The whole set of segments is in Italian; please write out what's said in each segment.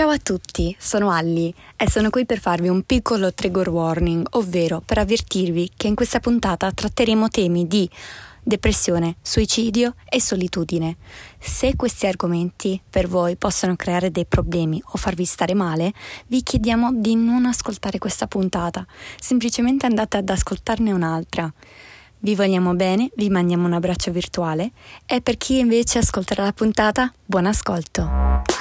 Ciao a tutti, sono Alli e sono qui per farvi un piccolo trigger warning, ovvero per avvertirvi che in questa puntata tratteremo temi di depressione, suicidio e solitudine. Se questi argomenti per voi possono creare dei problemi o farvi stare male, vi chiediamo di non ascoltare questa puntata, semplicemente andate ad ascoltarne un'altra. Vi vogliamo bene, vi mandiamo un abbraccio virtuale e per chi invece ascolterà la puntata, buon ascolto!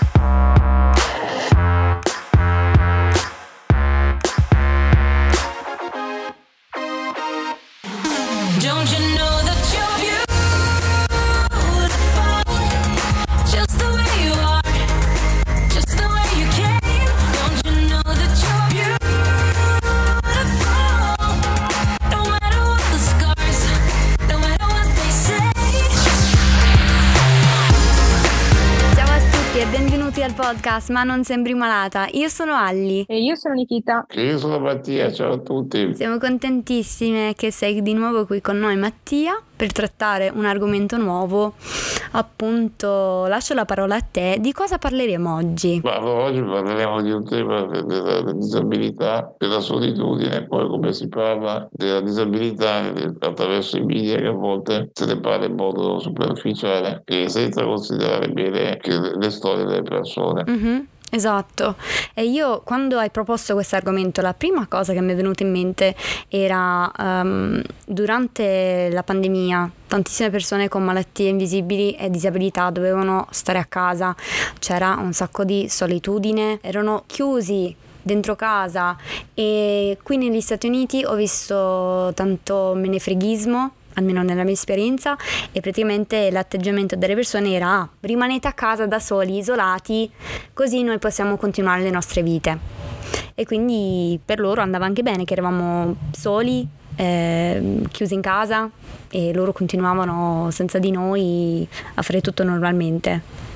Podcast Ma non sembri malata. Io sono Alli. E io sono Nikita. E io sono Mattia, ciao a tutti. Siamo contentissime che sei di nuovo qui con noi Mattia per trattare un argomento nuovo. Appunto, lascio la parola a te. Di cosa parleremo oggi? Ma oggi parleremo di un tema della disabilità, della solitudine, poi come si parla della disabilità attraverso i media che a volte se ne parla in modo superficiale e senza considerare bene le storie delle persone. Mm-hmm. Esatto, e io quando hai proposto questo argomento la prima cosa che mi è venuta in mente era um, durante la pandemia tantissime persone con malattie invisibili e disabilità dovevano stare a casa, c'era un sacco di solitudine, erano chiusi dentro casa e qui negli Stati Uniti ho visto tanto menefreghismo almeno nella mia esperienza, e praticamente l'atteggiamento delle persone era ah, rimanete a casa da soli, isolati, così noi possiamo continuare le nostre vite. E quindi per loro andava anche bene che eravamo soli, eh, chiusi in casa e loro continuavano senza di noi a fare tutto normalmente.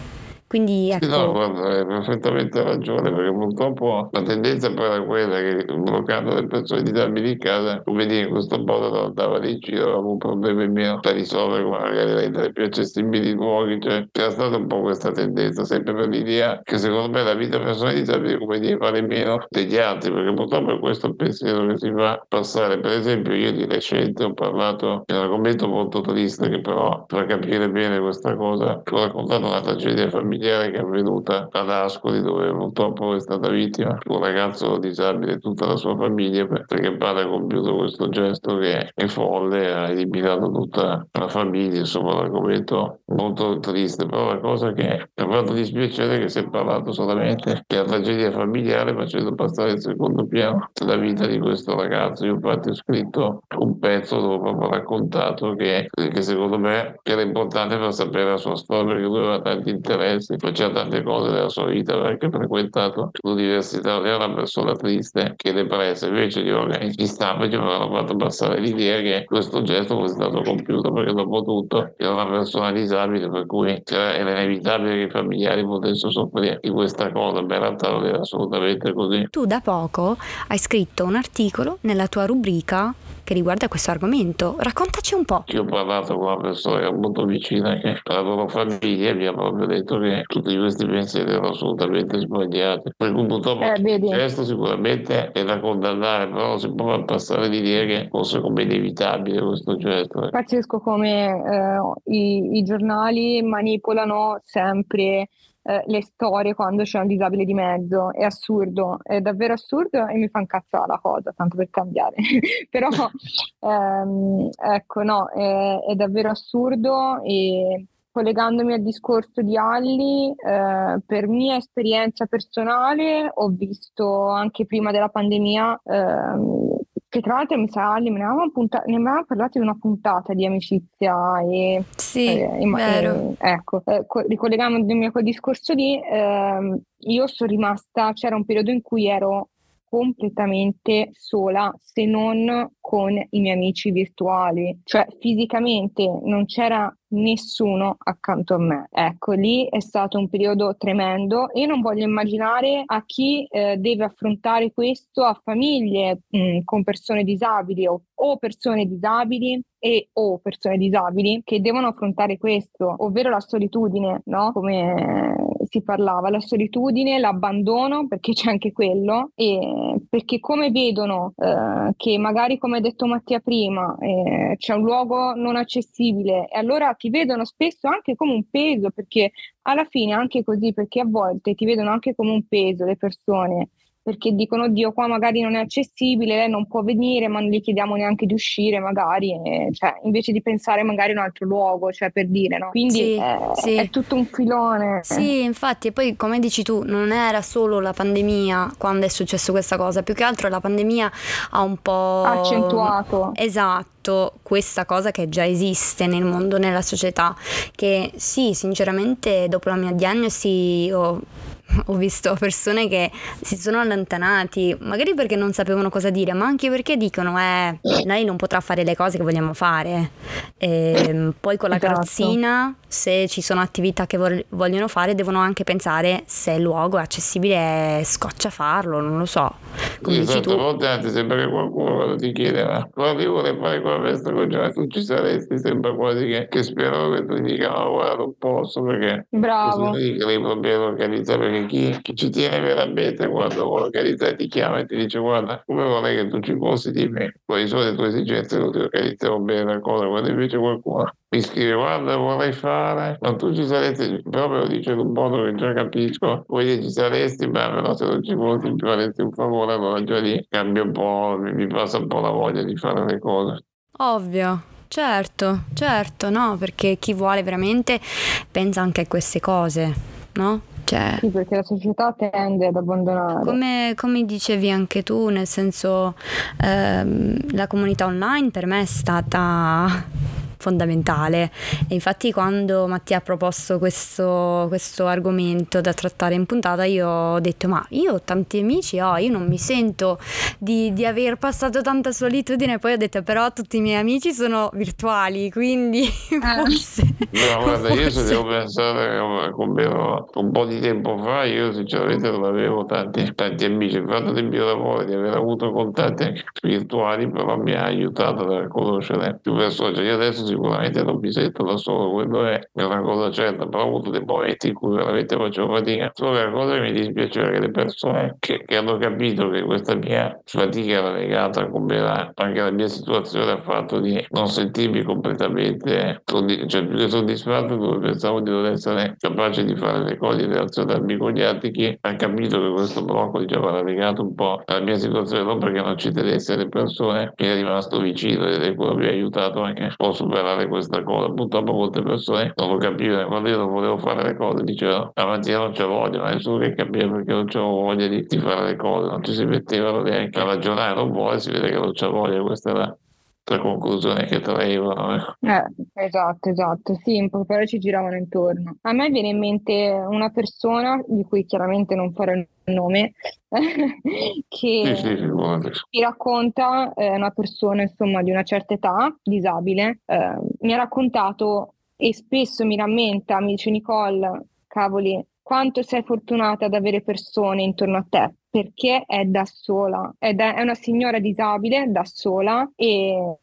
Quindi ecco. no, guarda, hai perfettamente ragione, perché purtroppo la tendenza poi era quella che bloccando le persone disabili in casa, come dire, in questo modo non andava di giro, aveva un problema in meno da risolvere, magari rendere più accessibili i luoghi, cioè c'era stata un po' questa tendenza, sempre per l'idea che secondo me la vita delle persone disabili, come dire, vale meno degli altri, perché purtroppo è questo il pensiero che si fa passare. Per esempio io di recente ho parlato di un argomento molto triste che però fa capire bene questa cosa, ho raccontato una tragedia familiare familiare che è avvenuta ad Ascoli dove purtroppo è stata vittima un ragazzo disabile e tutta la sua famiglia perché il padre ha compiuto questo gesto che è folle, ha eliminato tutta la famiglia, insomma un argomento molto triste, però la cosa che mi ha fatto dispiacere è che si è parlato solamente della tragedia familiare facendo passare in secondo piano la vita di questo ragazzo. Io infatti ho scritto un pezzo dove ho proprio raccontato che, che secondo me era importante per sapere la sua storia perché lui aveva tanti interessi si faceva tante cose nella sua vita, aveva anche frequentato l'università, era una persona triste che depressa, invece gli organi stampa ci avevano fatto passare l'idea che questo gesto fosse stato compiuto perché dopo tutto era una persona disabile per cui era inevitabile che i familiari potessero soffrire di questa cosa, ma in realtà non era assolutamente così. Tu da poco hai scritto un articolo nella tua rubrica che riguarda questo argomento. Raccontaci un po'. Io ho parlato con una persona molto vicina che la loro famiglia mi ha proprio detto che tutti questi pensieri erano assolutamente sbagliati. Per cui purtroppo eh, questo sicuramente è da condannare, però non si può passare l'idea che fosse come inevitabile questo gesto. Pazzesco come eh, i, i giornali manipolano sempre eh, le storie quando c'è un disabile di mezzo. È assurdo, è davvero assurdo e mi fa incazzare la cosa, tanto per cambiare. Però ehm, ecco, no, è, è, davvero assurdo e collegandomi al discorso di Alli, eh, per mia esperienza personale ho visto anche prima della pandemia ehm, che tra l'altro mi sa ne avevamo, punta- ne avevamo parlato di una puntata di amicizia e sì, eh, vero. Eh, ecco, eh, co- ricollegandomi a quel discorso lì, ehm, io sono rimasta, c'era un periodo in cui ero completamente sola se non con i miei amici virtuali, cioè fisicamente non c'era nessuno accanto a me. Ecco, lì è stato un periodo tremendo e non voglio immaginare a chi eh, deve affrontare questo, a famiglie mh, mm, con persone disabili o, o persone disabili e o persone disabili che devono affrontare questo, ovvero la solitudine, no? Come si parlava, la solitudine, l'abbandono, perché c'è anche quello, e perché come vedono eh, che magari, come ha detto Mattia prima, eh, c'è un luogo non accessibile e allora ti vedono spesso anche come un peso, perché alla fine anche così, perché a volte ti vedono anche come un peso le persone perché dicono oddio qua magari non è accessibile, lei non può venire ma non gli chiediamo neanche di uscire magari, e, cioè, invece di pensare magari a un altro luogo, cioè per dire no? Quindi sì, è, sì. è, tutto un filone. Sì, infatti, e poi come dici tu, non era solo la pandemia quando è successo questa cosa, più che altro la pandemia ha un po' accentuato. Esatto, questa cosa che già esiste nel mondo, nella società, che sì, sinceramente dopo la mia diagnosi ho ho visto persone che si sono allontanati, magari perché non sapevano cosa dire, ma anche perché dicono, eh, lei non potrà fare le cose che vogliamo fare. E ehm, poi con la esatto. carrozzina, se ci sono attività che vogliono fare, devono anche pensare se il luogo è accessibile, scoccia farlo, non lo so. Come sì, dici tu. volte anzi sembra che qualcuno ti chiede, ma io vorrei fare quella festa con tu ci saresti, sembra quasi che, che spero che tu dica, no guarda non posso perché... Bravo. Così che problemi problemi organizzare perché chi, chi, ci tiene veramente quando organizza ti chiama e ti dice guarda come vorrei che tu ci fossi di me poi sono le tue esigenze non ti organizzerò bene la quando invece qualcuno mi scrive guarda vorrei fare ma tu ci saresti proprio dice in un modo che già capisco poi ci saresti ma però se non ci fossi mi faresti un favore allora già lì cambia un po' mi passa un po' la voglia di fare le cose ovvio Certo, certo, no, perché chi vuole veramente pensa anche a queste cose, no? Cioè, sì, perché la società tende ad abbandonare. Come, come dicevi anche tu, nel senso, ehm, la comunità online per me è stata fondamentale. E infatti quando Mattia ha proposto questo, questo, argomento da trattare in puntata, io ho detto ma io ho tanti amici, oh, io non mi sento di, di aver passato tanta solitudine, poi ho detto però tutti i miei amici sono virtuali, quindi ah. forse... No, guarda, forse... io se devo pensare come un po' di tempo fa, io sinceramente non avevo tanti, tanti amici, il fatto del mio lavoro, di aver avuto contatti virtuali, però mi ha aiutato a conoscere più persone. Cioè, io adesso sicuramente non mi sento da solo, quello è una cosa certa, però ho avuto dei momenti in cui veramente facevo fatica. Solo la cosa che mi dispiace che le persone che, che, hanno capito che questa mia fatica era legata come era anche la mia situazione al fatto di non sentirmi completamente, cioè più che soddisfatto dove pensavo di non essere capace di fare le cose, di relazionarmi con gli altri, chi ha capito che questo blocco diciamo, era legato un po' alla mia situazione, non perché non ci tenesse le persone, mi è rimasto vicino ed è quello che mi ha aiutato anche a superare superare questa cosa. Purtroppo molte persone lo capivano. Quando io non volevo fare le cose, dicevano la mattina non c'è voglia, ma nessuno che capiva perché non c'avevo voglia di, di, fare le cose, non ci si mettevano neanche a ragionare, non vuole, si vede che non c'è voglia, questa era la conclusione che traevano. Eh. eh, esatto, esatto, sì, in poche parole ci giravano intorno. A me viene in mente una persona, di cui chiaramente non farò il nome, che sì, sì, mi racconta, eh, una persona insomma di una certa età, disabile, eh, mi ha raccontato e spesso mi rammenta, mi dice Nicole, cavoli, quanto sei fortunata ad avere persone intorno a te perché è da sola, ed è una signora disabile da sola e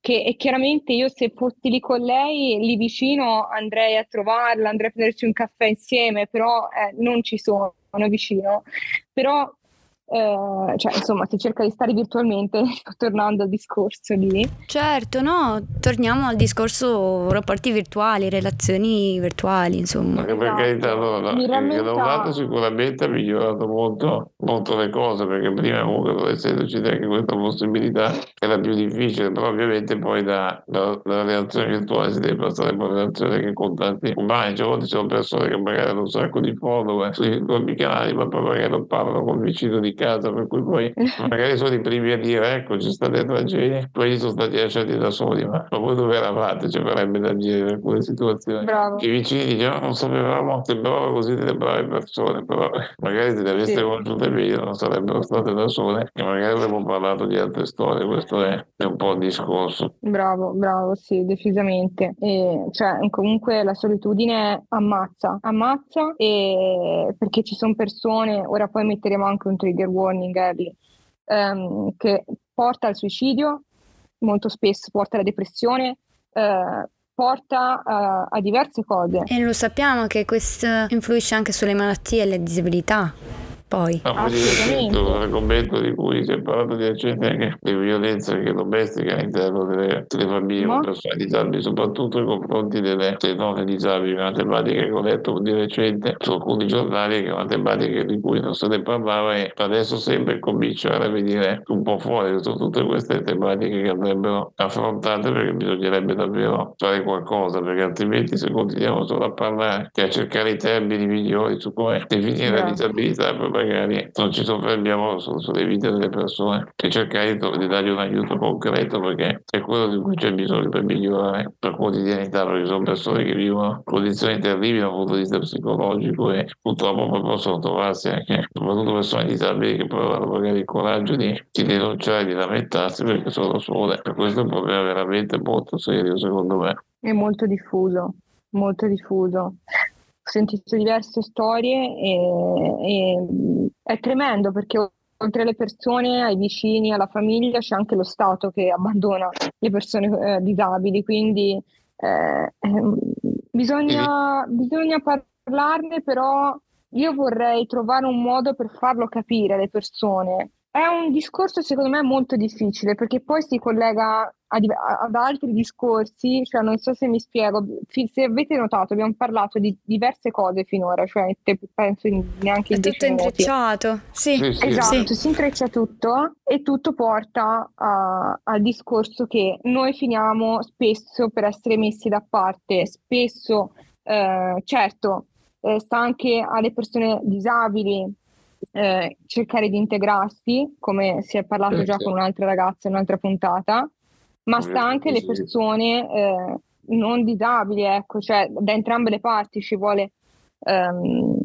che e chiaramente io se fossi lì con lei, lì vicino, andrei a trovarla, andrei a prenderci un caffè insieme, però eh, non ci sono vicino. Però eh, cioè, insomma, si cerca di stare virtualmente, tornando al discorso di... Certo, no, torniamo al discorso rapporti virtuali, relazioni virtuali, insomma. Anche per carità, no, no, Mi rammenta... da un lato sicuramente ha migliorato molto, molto le cose, perché prima comunque non essendoci neanche questa possibilità era più difficile, però ovviamente poi da, da, dalla relazione virtuale si deve passare a una relazione che con tanti umani, cioè, ci sono persone che magari hanno un sacco di follower sui propri canali, ma poi magari non parlano con il vicino di casa casa, per cui poi magari sono i primi a dire ecco ci sta dentro la gente, poi sono stati lasciati da soli, ma, ma voi dove eravate? Ci verrebbe da dire in alcune situazioni. Bravo. I vicini dicono non sapevamo, sembravano così delle brave persone, però magari se le aveste sì. conosciute meglio non sarebbero state da sole e magari avremmo parlato di altre storie, questo è, è un po' il discorso. Bravo, bravo, sì, decisamente. E, cioè, comunque la solitudine ammazza, ammazza e perché ci sono persone, ora poi metteremo anche un trigger warning early, ehm, che porta al suicidio, molto spesso porta alla depressione, eh, porta uh, a diverse cose. E lo sappiamo che questo influisce anche sulle malattie e le disabilità poi. Ah, l'argomento di cui si è parlato di recente anche le violenze anche domestiche all'interno delle, delle famiglie con persone disabili, soprattutto nei confronti delle, delle donne disabili, una tematica che ho letto di recente su alcuni giornali, che è una tematica di cui non se ne parlava e adesso sembra cominciare a venire un po' fuori su tutte queste tematiche che andrebbero affrontate perché bisognerebbe davvero fare qualcosa, perché altrimenti se continuiamo solo a parlare e a cercare i termini migliori su come definire la disabilità, magari non ci soffermiamo su, sulle vite delle persone e cercare di, dargli un aiuto concreto perché è quello di cui c'è bisogno per migliorare la quotidianità perché sono persone che vivono condizioni terribili dal punto di vista psicologico e purtroppo poi possono trovarsi anche soprattutto persone disabili che poi hanno magari il coraggio di, di denunciare, di lamentarsi perché sono sole e questo è un problema veramente molto serio secondo me. È molto diffuso, molto diffuso ho sentito diverse storie e, e è tremendo perché oltre alle persone, ai vicini, alla famiglia c'è anche lo Stato che abbandona le persone eh, disabili, quindi eh, ehm, bisogna, bisogna parlarne, però io vorrei trovare un modo per farlo capire alle persone è un discorso secondo me molto difficile perché poi si collega ad altri discorsi, cioè non so se mi spiego, se avete notato abbiamo parlato di diverse cose finora, cioè penso neanche in È tutto intrecciato, sì. sì, sì. Esatto, sì. si intreccia tutto e tutto porta a, al discorso che noi finiamo spesso per essere messi da parte, spesso eh, certo eh, sta anche alle persone disabili eh, cercare di integrarsi, come si è parlato già con un'altra ragazza in un'altra puntata, ma sta anche le persone eh, non disabili, ecco, cioè da entrambe le parti ci vuole, ehm,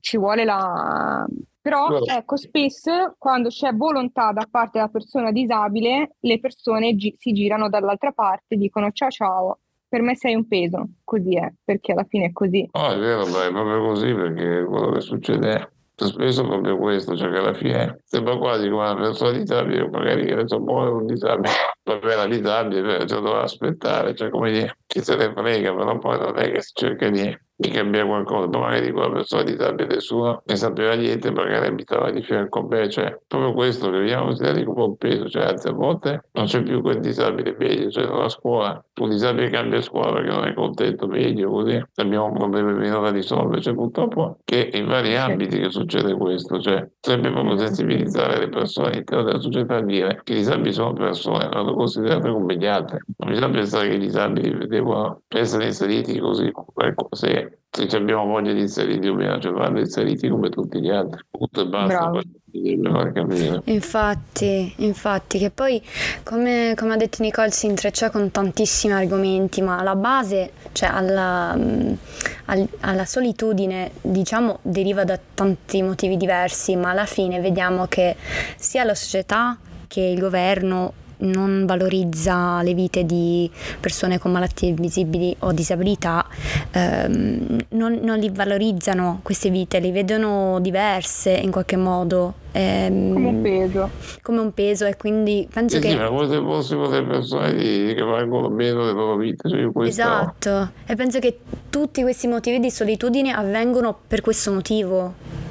ci vuole la... Però ecco, spesso quando c'è volontà da parte della persona disabile, le persone gi- si girano dall'altra parte e dicono ciao ciao, per me sei un peso, così è, perché alla fine è così. Oh, è vero, è proprio così perché quello che succede spesso proprio questo, cioè che alla fine sembra quasi come una persona disabile, magari che ne so, muore un disabile, bene disabile, cioè dovrà aspettare, cioè come dire, chi se ne frega, però poi non è che si cerca di di cambiare qualcosa, ma magari quella persona disabile nessuno ne sapeva niente, magari abitava di fianco a me, cioè proprio questo che vediamo considerati come un peso, cioè anzi a volte non c'è più quel disabile meglio, cioè nella scuola, un disabile cambia scuola perché non è contento meglio, così abbiamo un problema meno da risolvere, cioè purtroppo che in vari ambiti che succede questo, cioè serve proprio sensibilizzare le persone all'interno della società a dire che i disabili sono persone, vanno considerate come gli altri, non bisogna pensare che i disabili devono essere inseriti così, ecco, se se abbiamo voglia di inseriti dobbiamo vanno inseriti come tutti gli altri. Punto e basta infatti infatti che poi come, come, ha detto Nicole si intreccia con tantissimi argomenti ma la base cioè alla, al, alla solitudine diciamo deriva da tanti motivi diversi ma alla fine vediamo che sia la società che il governo non valorizza le vite di persone con malattie invisibili o disabilità, ehm, non, non, li valorizzano queste vite, le vedono diverse in qualche modo. Ehm, come un peso. Come un peso e quindi penso sì, che... Sì, ma come se fossimo delle persone che valgono meno le loro vite. Cioè. Esatto, e penso che tutti questi motivi di solitudine avvengono per questo motivo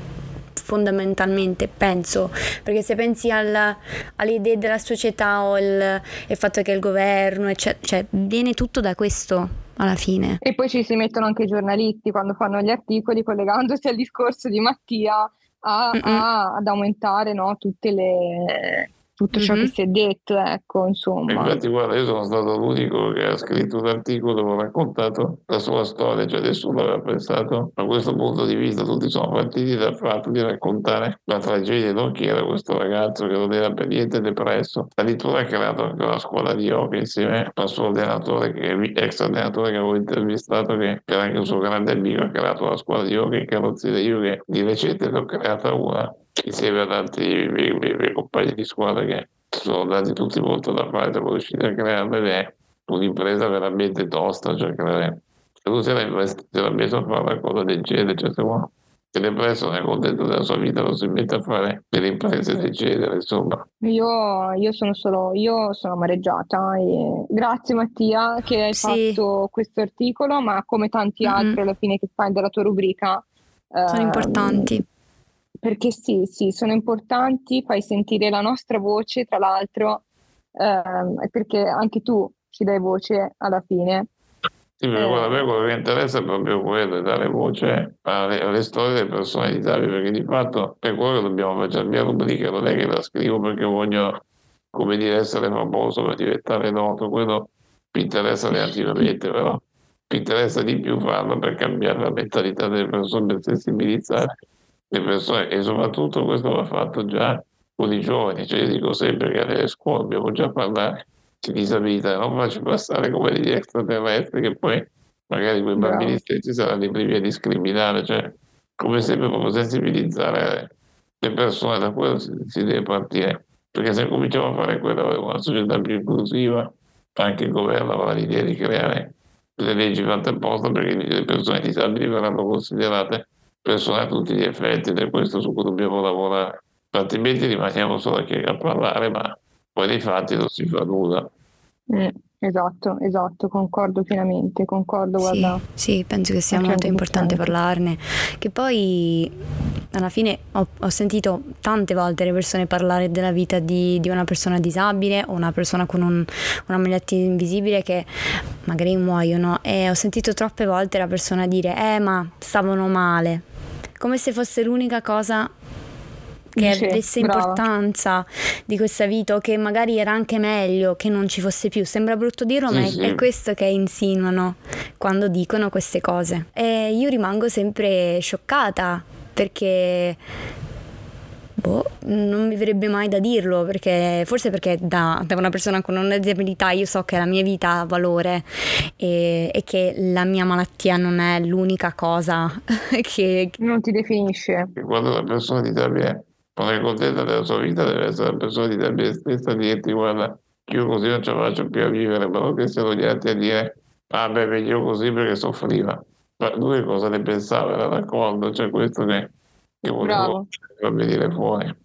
fondamentalmente, penso, perché se pensi alla, alle idee della società o il, il fatto che il governo, eccetera, cioè viene tutto da questo alla fine. E poi ci si mettono anche i giornalisti quando fanno gli articoli collegandosi al discorso di Mattia a, a, ad aumentare no, tutte le tutto ciò mm-hmm. che si è detto, ecco, insomma. Infatti, guarda, io sono stato l'unico che ha scritto un articolo dove ha raccontato la sua storia, cioè nessuno aveva pensato a questo punto di vista, tutti sono partiti dal fatto di raccontare la tragedia, non chi era questo ragazzo che non era per niente depresso, addirittura ha creato anche una scuola di yoga insieme al suo allenatore, che, ex allenatore che avevo intervistato, che era anche un suo grande amico, ha creato una scuola di yoga in carrozzeria, io che di recente ne ho creata una insieme ad altri miei, miei, miei compagni di squadra che sono dati tutti molto da fare per riuscire a creare un'impresa veramente tosta, cioè creare se tu sei investito a fare una cosa del genere, cioè, che depresso non è contento della sua vita, lo si mette a fare delle imprese, eccetera, insomma. Io, io sono solo, io sono amareggiata e grazie Mattia che hai sì. fatto questo articolo, ma come tanti mm-hmm. altri alla fine che fai della tua rubrica. Sono ehm, importanti. Perché sì, sì, sono importanti, fai sentire la nostra voce, tra l'altro, ehm, perché anche tu ci dai voce alla fine. Sì, perché eh. me quello che interessa è proprio quello, dare voce alle, alle storie delle persone disabili, perché di fatto è quello che dobbiamo fare. La mia rubrica non è che la scrivo perché voglio, come dire, essere famoso per diventare noto, quello mi interessa relativamente, però mi interessa di più farlo per cambiare la mentalità delle persone, per sensibilizzare le persone e soprattutto questo va fatto già con i giovani, cioè io dico sempre che nelle scuole dobbiamo già parlare disabilità, non faccio passare come degli extraterrestri che poi magari quei bambini stessi saranno i primi a discriminare, cioè come sempre proprio sensibilizzare le persone, da quello si, si deve partire, perché se cominciamo a fare quello, una società più inclusiva, anche il governo avrà l'idea di creare delle leggi fatte apposta perché le persone disabili verranno considerate persone a tutti gli effetti ed è questo su cui dobbiamo lavorare, altrimenti rimaniamo solo a parlare, ma poi nei fatti non si fa nulla. Mm, esatto, esatto, concordo pienamente, concordo, guarda. Sì, sì penso che sia molto importante parlarne, che poi alla fine ho, ho, sentito tante volte le persone parlare della vita di, di una persona disabile o una persona con un, una malattia invisibile che magari muoiono e ho sentito troppe volte la persona dire eh ma stavano male, come se fosse l'unica cosa che sì, avesse brava. importanza di questa vita o che magari era anche meglio che non ci fosse più. Sembra brutto dirlo, sì, ma è, sì. è, questo che insinuano quando dicono queste cose. E io rimango sempre scioccata perché Boh, non mi verrebbe mai da dirlo, perché forse perché da, da, una persona con una disabilità io so che la mia vita ha valore e, e che la mia malattia non è l'unica cosa che... Non ti definisce. Quando una persona disabile non è contenta della sua vita, deve essere una persona di te stessa a dirti guarda, io così non ce la faccio più a vivere, ma non che siano gli altri a dire ah beh, meglio così perché soffriva. Ma lui cosa ne pensava? Era d'accordo? C'è cioè questo che, che volevo far venire fuori.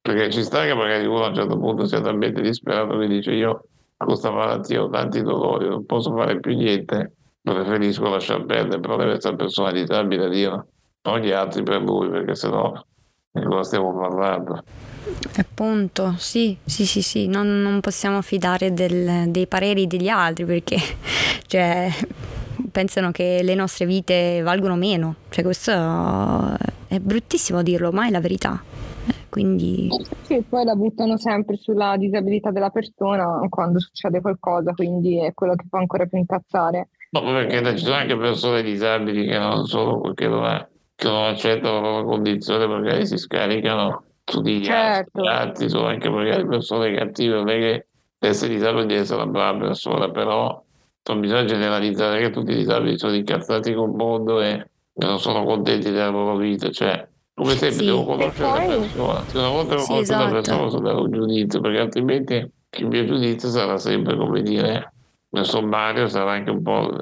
Perché ci sta che magari uno a un certo punto sia talmente disperato che dice io con questa malattia ho tanti dolori, non posso fare più niente, preferisco lasciar perdere, però deve essere una persona disabile a dire non gli altri per lui, perché sennò di cosa stiamo parlando? Appunto, sì, sì, sì, sì, non, non possiamo fidare del, dei pareri degli altri perché cioè, pensano che le nostre vite valgono meno. Cioè, questo è bruttissimo dirlo, ma è la verità. Eh, quindi... Sì, poi la buttano sempre sulla disabilità della persona quando succede qualcosa, quindi è quello che fa ancora più incazzare. No, perché ci sono anche persone disabili che non solo perché non è che non accettano la loro condizione magari si scaricano su di certo. altri, sono anche magari persone cattive, non è che essere disabili di essere una brava persona, però non bisogna generalizzare che tutti i disabili sono incazzati col mondo e non sono contenti della loro vita, cioè come sempre sì. devo conoscere poi... la persona, se una volta sì, esatto. una persona posso dare un giudizio, perché altrimenti il mio giudizio sarà sempre come dire, nel sommario sarà anche un po'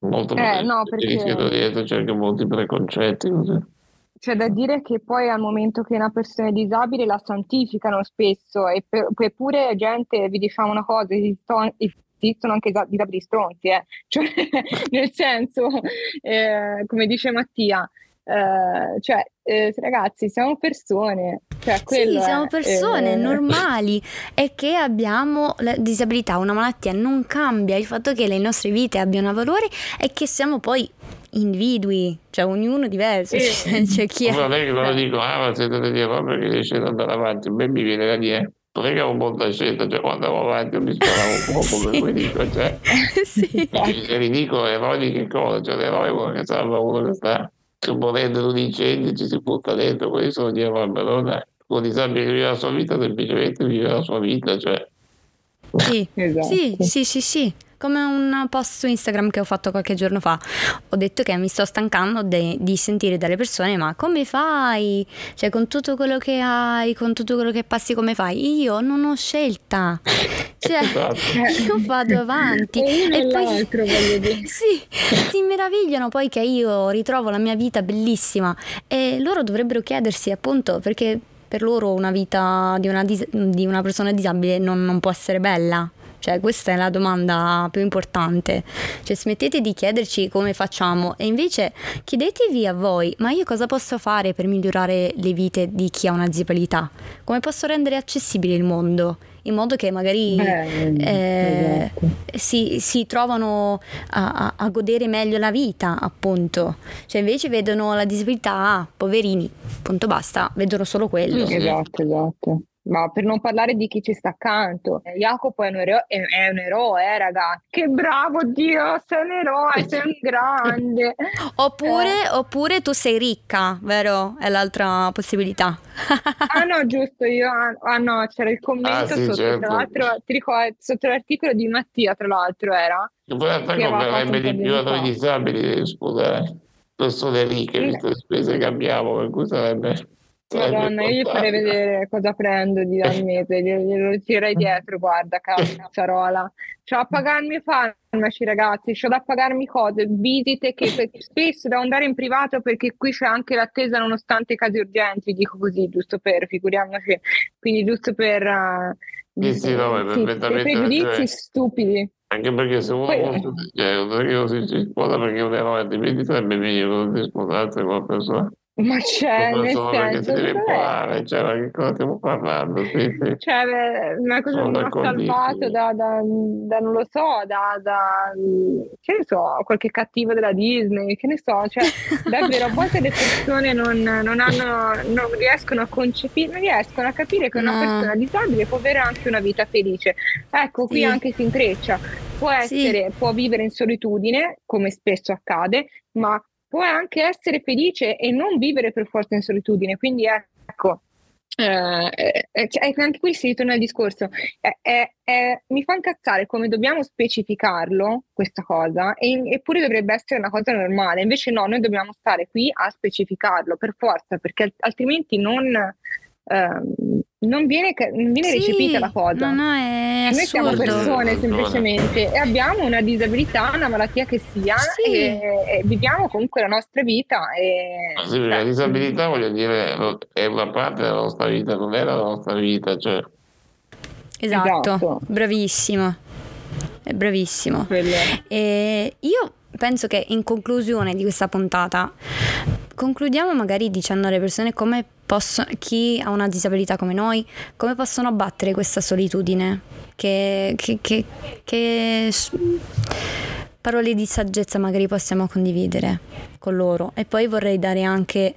molto eh, no, perché... dietro c'è anche molti preconcetti. Così. C'è da dire che poi al momento che una persona è disabile la santificano spesso, eppure gente, vi diciamo una cosa, esistono, esistono anche disabili stronzi, eh? cioè, nel senso, eh, come dice Mattia, Uh, cioè, eh, ragazzi, siamo persone. Cioè, sì, siamo persone eh, normali e che abbiamo la disabilità, una malattia, non cambia il fatto che le nostre vite abbiano valore e che siamo poi individui, cioè ognuno diverso. Sì. C'è chi è... Non è che lo dico, ah, ma siete degli errori perché riesce ad andare avanti, me mi viene da dire non è che avevo molta scelta, cioè quando andavo avanti mi sparavo un po' come sì. poi dico, cioè, sì. è ridicolo, eroi di che cosa? Cioè l'eroe è uno che salva uno che sta morendo un incendio ci si butta dentro, questo vuol dire vabbè, non è con disabile che vive la sua vita, semplicemente vive la sua vita, cioè sì, esatto. sì, sì, sì, sì, come un post su Instagram che ho fatto qualche giorno fa. Ho detto che mi sto stancando de- di sentire dalle persone: ma come fai? Cioè, con tutto quello che hai, con tutto quello che passi, come fai? Io non ho scelta. Cioè, esatto. io vado avanti. E, e poi sì, si meravigliano poi che io ritrovo la mia vita bellissima e loro dovrebbero chiedersi appunto perché per loro una vita di una, dis- di una persona disabile non, non può essere bella. Cioè, questa è la domanda più importante. Cioè, smettete di chiederci come facciamo e invece chiedetevi a voi, ma io cosa posso fare per migliorare le vite di chi ha una disabilità? Come posso rendere accessibile il mondo? in modo che magari Beh, eh, esatto. si, si, trovano a, a, a, godere meglio la vita, appunto. Cioè invece vedono la disabilità, ah, poverini, punto basta, vedono solo quello. Esatto, esatto ma per non parlare di chi ci sta accanto. Jacopo è un eroe, è un eroe eh, ragazzi. Che bravo Dio, sei un eroe, sei un grande. oppure, eh. oppure tu sei ricca, vero? È l'altra possibilità. ah no, giusto, io ah no, c'era il commento ah, sì, sotto, certo. tra l'altro, ti ricordo, sotto l'articolo di Mattia, tra l'altro era. Che poi attacco di più a disabili, scusa, eh. persone ricche, visto le spese che abbiamo, per cui sarebbe Madonna, io gli farei vedere cosa prendo di dal mese, glielo tirerei dietro, guarda, cazzarola. C'ho da pagarmi farmaci, ragazzi, c'ho da pagarmi cose, visite che spesso devo andare in privato perché qui c'è anche l'attesa nonostante i casi urgenti, dico così, giusto per, figuriamoci, quindi giusto per... Uh, sì, sì, no. Sì, pregiudizi stupidi. Anche perché se uno Poi, cioè, che non si sposa perché un eroe, altrimenti sarebbe meglio non si sposasse con una persona ma c'è, nel senso, che si deve fare, cioè, che cosa stiamo parlando? Sì, sì. Cioè, una cosa che mi ha salvato da, da, da, non lo so, da, da, che ne so, qualche cattivo della Disney, che ne so, cioè, davvero, a volte le persone non, non, hanno, non riescono a concepire, non riescono a capire che una no. persona disabile può avere anche una vita felice. Ecco, qui sì. anche si intreccia. Può essere, può vivere in solitudine, come spesso accade, ma può anche essere felice e non vivere per forza in solitudine. Quindi ecco, eh, eh, eh cioè, anche qui si ritorna al discorso. mi fa incazzare come dobbiamo specificarlo, questa cosa, e, eppure dovrebbe essere una cosa normale. Invece no, noi dobbiamo stare qui a specificarlo per forza, perché altrimenti non Ehm, non viene, non viene sì, recepita la cosa. No, no, è Noi siamo persone semplicemente e abbiamo una disabilità, una malattia che sia sì. e, e, viviamo comunque la nostra vita. E, sì, la disabilità voglio dire è una parte della nostra vita, non è la nostra vita. Cioè. Esatto, esatto. bravissimo. È bravissimo. E io penso che in conclusione di questa puntata concludiamo magari dicendo alle persone come possono, chi ha una disabilità come noi, come possono abbattere questa solitudine, che, che, che, che parole di saggezza magari possiamo condividere con loro. E poi vorrei dare anche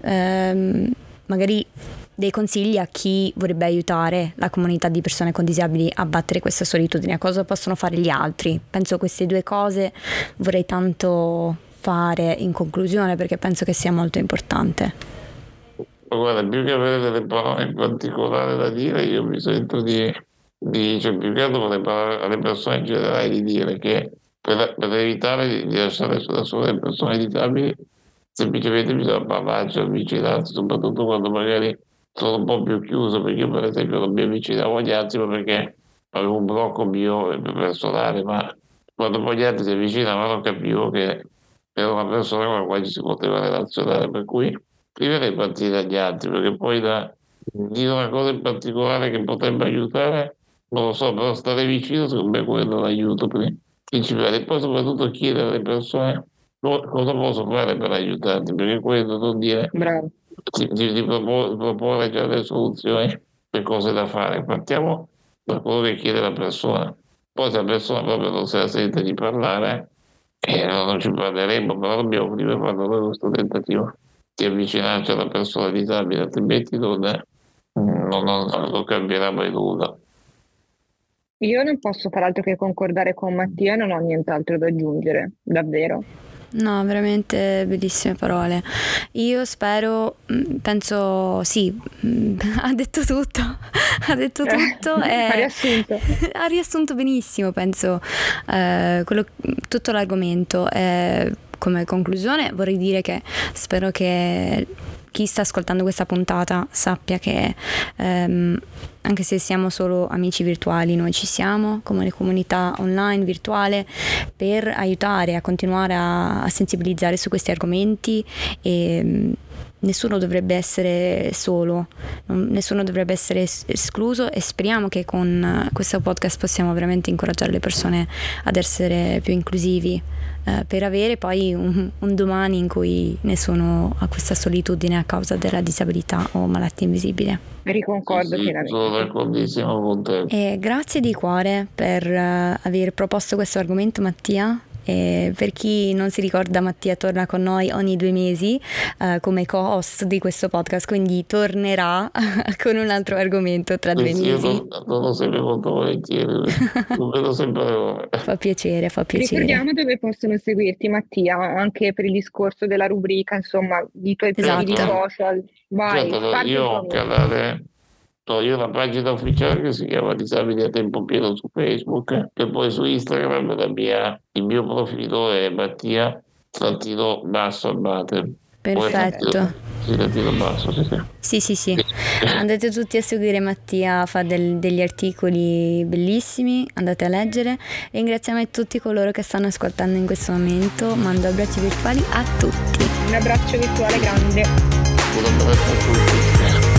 ehm, magari dei consigli a chi vorrebbe aiutare la comunità di persone con disabili a battere questa solitudine, cosa possono fare gli altri. Penso queste due cose vorrei tanto fare in conclusione perché penso che sia molto importante. Guarda, più che avere delle parole in particolare da dire, io mi sento di, di cioè più che altro alle persone in generale di dire che per, per evitare di, di lasciare da sole le persone disabili, semplicemente bisogna parlarci, avvicinarsi, soprattutto quando magari sono un po' più chiuso perché io per esempio non mi avvicinavo agli altri perché avevo un blocco mio personale, ma quando poi gli altri si avvicinavano capivo che era una persona con la quale ci si poteva relazionare, per cui prima di partire dagli altri, perché poi da dire una cosa in particolare che potrebbe aiutare, non lo so, però stare vicino secondo me quello è l'aiuto principale e poi soprattutto chiedere alle persone cosa posso fare per aiutarti, perché quello non dire Bravo di, di proporre già delle soluzioni per cose da fare. Partiamo da quello che chiede la persona. Poi se la persona proprio non se la sente di parlare, eh, non ci parleremo, però dobbiamo prima fare questo tentativo di avvicinarci alla persona disabile, altrimenti non, non, non, non cambierà mai nulla. Io non posso far altro che concordare con Mattia, non ho nient'altro da aggiungere, davvero. No, veramente bellissime parole. Io spero, mm, penso, sì, mm, ha detto tutto, ha detto eh, tutto. Eh, ha riassunto. ha riassunto benissimo, penso, eh, quello, tutto l'argomento. Eh, come conclusione vorrei dire che spero che chi sta ascoltando questa puntata sappia che ehm, anche se siamo solo amici virtuali, noi ci siamo come comunità online, virtuale, per aiutare a continuare a, a sensibilizzare su questi argomenti e nessuno dovrebbe essere solo, nessuno dovrebbe essere escluso e speriamo che con questo podcast possiamo veramente incoraggiare le persone ad essere più inclusivi eh, per avere poi un, un, domani in cui nessuno ha questa solitudine a causa della disabilità o malattia invisibile. Riconcordo sì, pienamente. Sono d'accordissimo con te. E grazie di cuore per uh, aver proposto questo argomento Mattia e per chi non si ricorda, Mattia torna con noi ogni due mesi uh, come co-host di questo podcast, quindi tornerà con un altro argomento tra due mesi. Io non lo sempre molto volentieri, non vedo sempre. Fa piacere, fa piacere. Ricordiamo dove possono seguirti, Mattia, anche per il discorso della rubrica, insomma, di tuoi esatto. social. Vai, certo, io ho un canale io ho una pagina ufficiale che si chiama Disabili a tempo pieno su Facebook e poi su Instagram mia, il mio profilo è Mattia Trattino Basso Abate. Perfetto. Sì, trattino basso, sì, sì. Sì, sì, sì. Andate tutti a seguire Mattia, fa del, degli articoli bellissimi, andate a leggere. Ringraziamo tutti coloro che stanno ascoltando in questo momento. Mando abbracci virtuali a tutti. Un abbraccio virtuale grande. Un abbraccio a tutti.